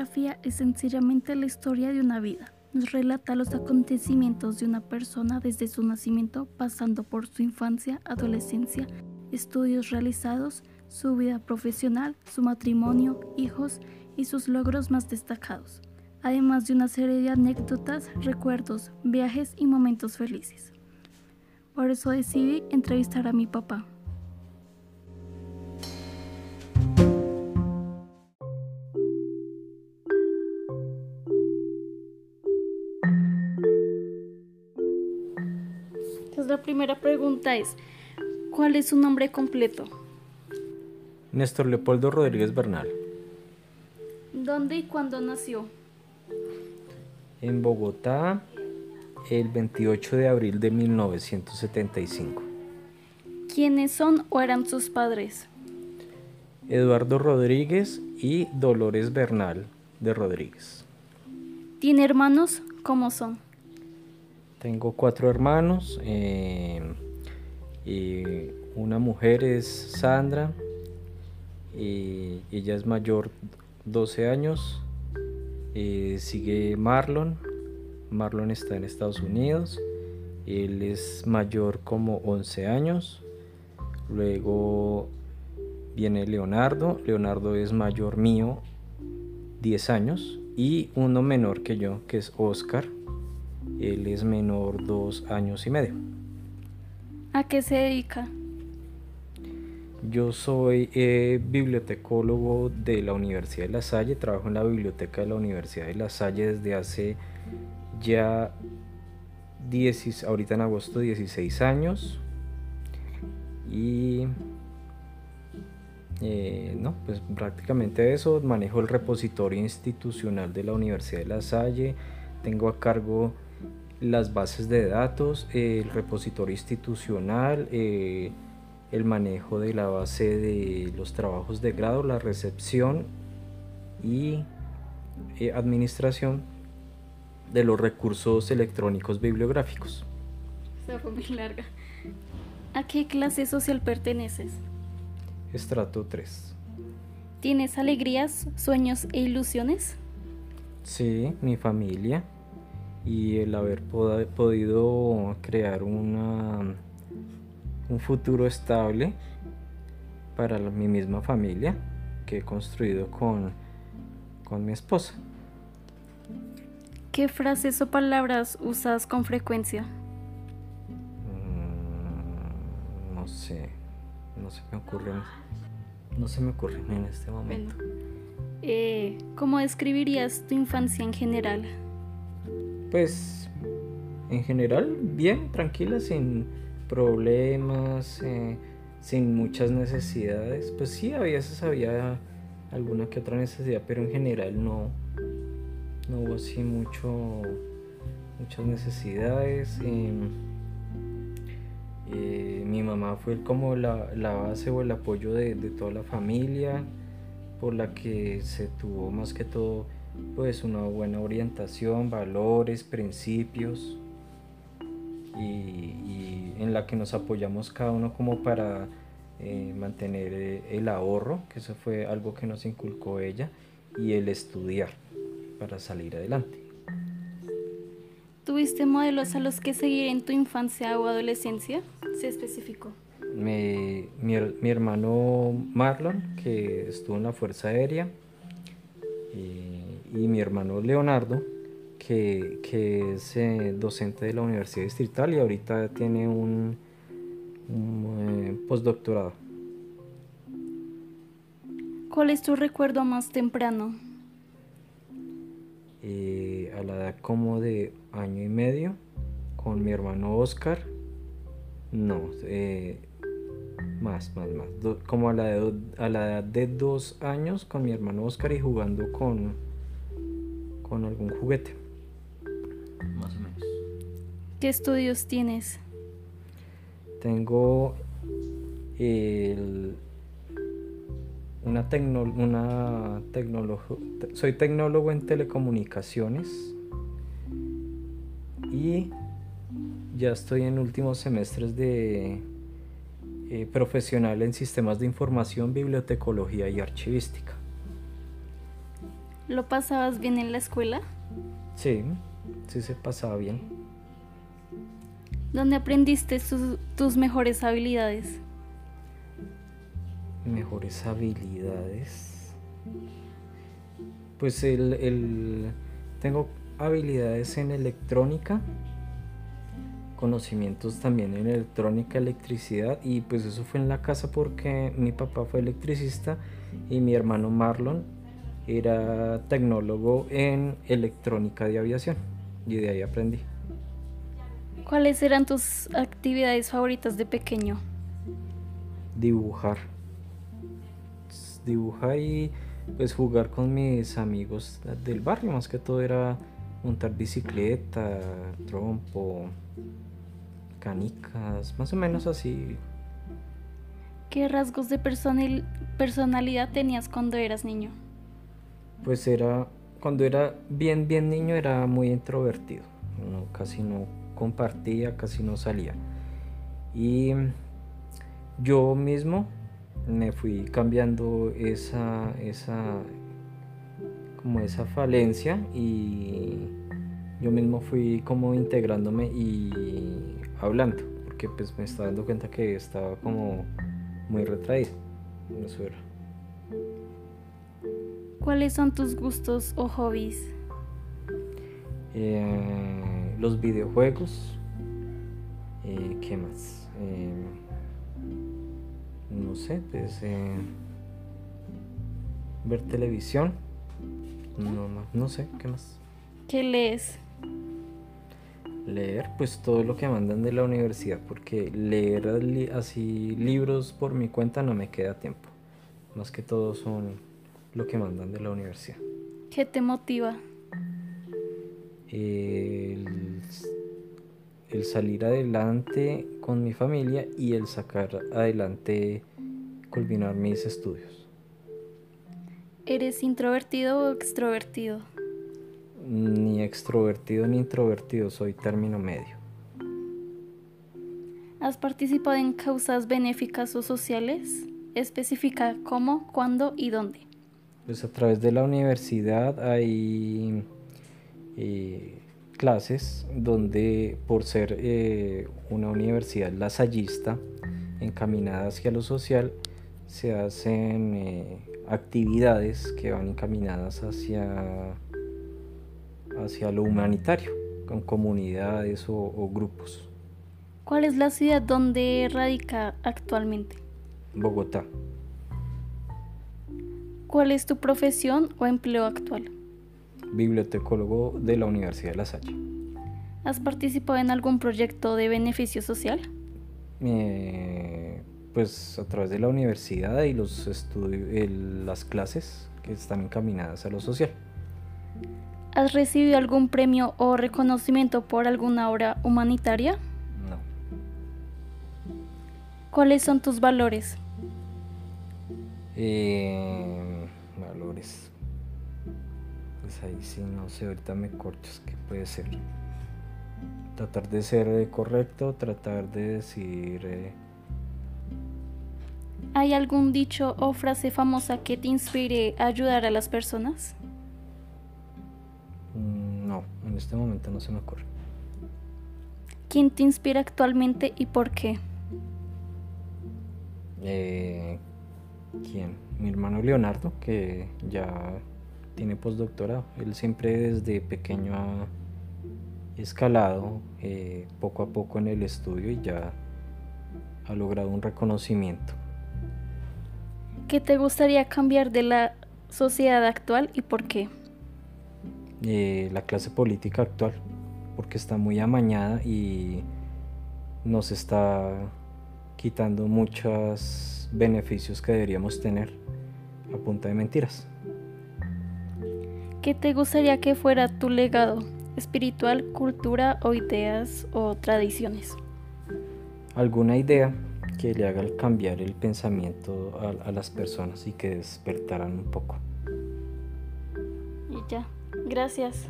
biografía es sencillamente la historia de una vida. Nos relata los acontecimientos de una persona desde su nacimiento, pasando por su infancia, adolescencia, estudios realizados, su vida profesional, su matrimonio, hijos y sus logros más destacados, además de una serie de anécdotas, recuerdos, viajes y momentos felices. Por eso decidí entrevistar a mi papá. La primera pregunta es, ¿cuál es su nombre completo? Néstor Leopoldo Rodríguez Bernal. ¿Dónde y cuándo nació? En Bogotá, el 28 de abril de 1975. ¿Quiénes son o eran sus padres? Eduardo Rodríguez y Dolores Bernal de Rodríguez. ¿Tiene hermanos? ¿Cómo son? Tengo cuatro hermanos. eh, y una mujer es Sandra. Y ella es mayor 12 años. sigue Marlon. Marlon está en Estados Unidos. Él es mayor como 11 años. Luego viene Leonardo. Leonardo es mayor mío 10 años. Y uno menor que yo, que es Oscar. Él es menor 2 años y medio. ¿A qué se dedica? Yo soy eh, bibliotecólogo de la Universidad de La Salle, trabajo en la biblioteca de la Universidad de La Salle desde hace ya 10, ahorita en agosto 16 años. Y eh, no, pues prácticamente eso, manejo el repositorio institucional de la Universidad de La Salle, tengo a cargo las bases de datos, el repositorio institucional, eh, el manejo de la base de los trabajos de grado, la recepción y eh, administración de los recursos electrónicos bibliográficos. Esa fue muy larga. ¿A qué clase social perteneces? Estrato 3. ¿Tienes alegrías, sueños e ilusiones? Sí, mi familia y el haber podido crear una, un futuro estable para la- mi misma familia que he construido con, con mi esposa. ¿Qué frases o palabras usas con frecuencia? Mm, no sé, no se me ocurre, no se me ocurre en este momento. Eh, ¿Cómo describirías tu infancia en general? Pues en general bien, tranquila, sin problemas, eh, sin muchas necesidades. Pues sí, a veces había alguna que otra necesidad, pero en general no, no hubo así mucho, muchas necesidades. em, eh, mi mamá fue como la, la base o el apoyo de, de toda la familia, por la que se tuvo más que todo pues una buena orientación, valores, principios y, y en la que nos apoyamos cada uno como para eh, mantener eh, el ahorro, que eso fue algo que nos inculcó ella, y el estudiar para salir adelante. ¿Tuviste modelos a los que seguir en tu infancia o adolescencia? Se especificó. Mi, her- mi hermano Marlon, que estuvo en la Fuerza Aérea, y, y mi hermano Leonardo, que, que es eh, docente de la Universidad Distrital y ahorita tiene un, un, eh, postdoctorado. ¿Cuál es tu recuerdo más temprano? Eh, a la edad como de año y medio, con mi hermano Oscar, no, más, más, más, do- como a la, edad, a la edad de dos años con mi hermano Oscar y jugando con, con algún juguete. Más o menos. ¿Qué estudios tienes? Tengo el- una, tecno, una tecnología, soy tecnólogo en telecomunicaciones y ya estoy en últimos semestres de eh, profesional en sistemas de información, bibliotecología y archivística. ¿Lo pasabas bien en la escuela? Sí, sí se pasaba bien. ¿Dónde aprendiste sus- tus mejores habilidades? Mejores habilidades. Pues el, el- tengo habilidades en electrónica, conocimientos también en electrónica, electricidad y pues eso fue en la casa porque mi papá fue electricista y mi hermano Marlon era tecnólogo en electrónica de aviación y de ahí aprendí. ¿Cuáles eran tus actividades favoritas de pequeño? dibujar. Dibujar y pues jugar con mis amigos del barrio, más que todo era montar bicicleta, trompo, canicas, más o menos así. ¿Qué rasgos de personalidad tenías cuando eras niño? Pues era, cuando era bien, bien niño era muy introvertido, casi no compartía, casi no salía. Y yo mismo me fui cambiando esa, esa, como esa falencia y yo mismo fui como integrándome y hablando, porque pues me estaba dando cuenta que estaba como muy retraído. Eso era. ¿Cuáles son tus gustos o hobbies? Eh, los videojuegos. Eh, ¿Qué más? Eh, no sé, pues eh, ver televisión. No, no, no sé, ¿qué más? ¿Qué lees? Leer, pues todo lo que mandan de la universidad, porque leer así libros por mi cuenta no me queda tiempo. Más que todo son lo que mandan de la universidad. ¿Qué te motiva? el, el salir adelante con mi familia y el sacar adelante, culminar mis estudios. ¿Eres introvertido o extrovertido? Ni extrovertido ni introvertido, soy término medio. ¿Has participado en causas benéficas o sociales? Especifica cómo, cuándo y dónde. Pues a través de la universidad hay eh, clases donde por ser eh, una universidad lasallista encaminada hacia lo social, se hacen eh, actividades que van encaminadas hacia, hacia lo humanitario, con comunidades o, o grupos. ¿Cuál es la ciudad donde radica actualmente? Bogotá. ¿Cuál es tu profesión o empleo actual? bibliotecólogo de la Universidad de La Salle. ¿Has participado en algún proyecto de beneficio social? Eh, pues a través de la universidad y los estudios, las clases que están encaminadas a lo social. ¿Has recibido algún premio o reconocimiento por alguna obra humanitaria? No. ¿Cuáles son tus valores? Eh, Pues ahí sí, no sé, ahorita me corchas, ¿qué puede ser? Tratar de ser eh, correcto, tratar de decir... eh, ¿Hay algún dicho o frase famosa que te inspire a ayudar a las personas? mm, no, en este momento no se me ocurre. ¿Quién te inspira actualmente y por qué? Eh, ¿Quién? Mi hermano Leonardo, que ya tiene postdoctorado. Él siempre desde pequeño ha escalado eh, poco a poco en el estudio y ya ha logrado un reconocimiento. ¿Qué te gustaría cambiar de la sociedad actual y por qué? Eh, la clase política actual, porque está muy amañada y nos está quitando muchos beneficios que deberíamos tener a punta de mentiras. ¿Qué te gustaría que fuera tu legado? ¿Espiritual, cultura o ideas o tradiciones? alguna idea que le haga cambiar el pensamiento a, a las personas y que despertaran un poco. Y ya. Gracias.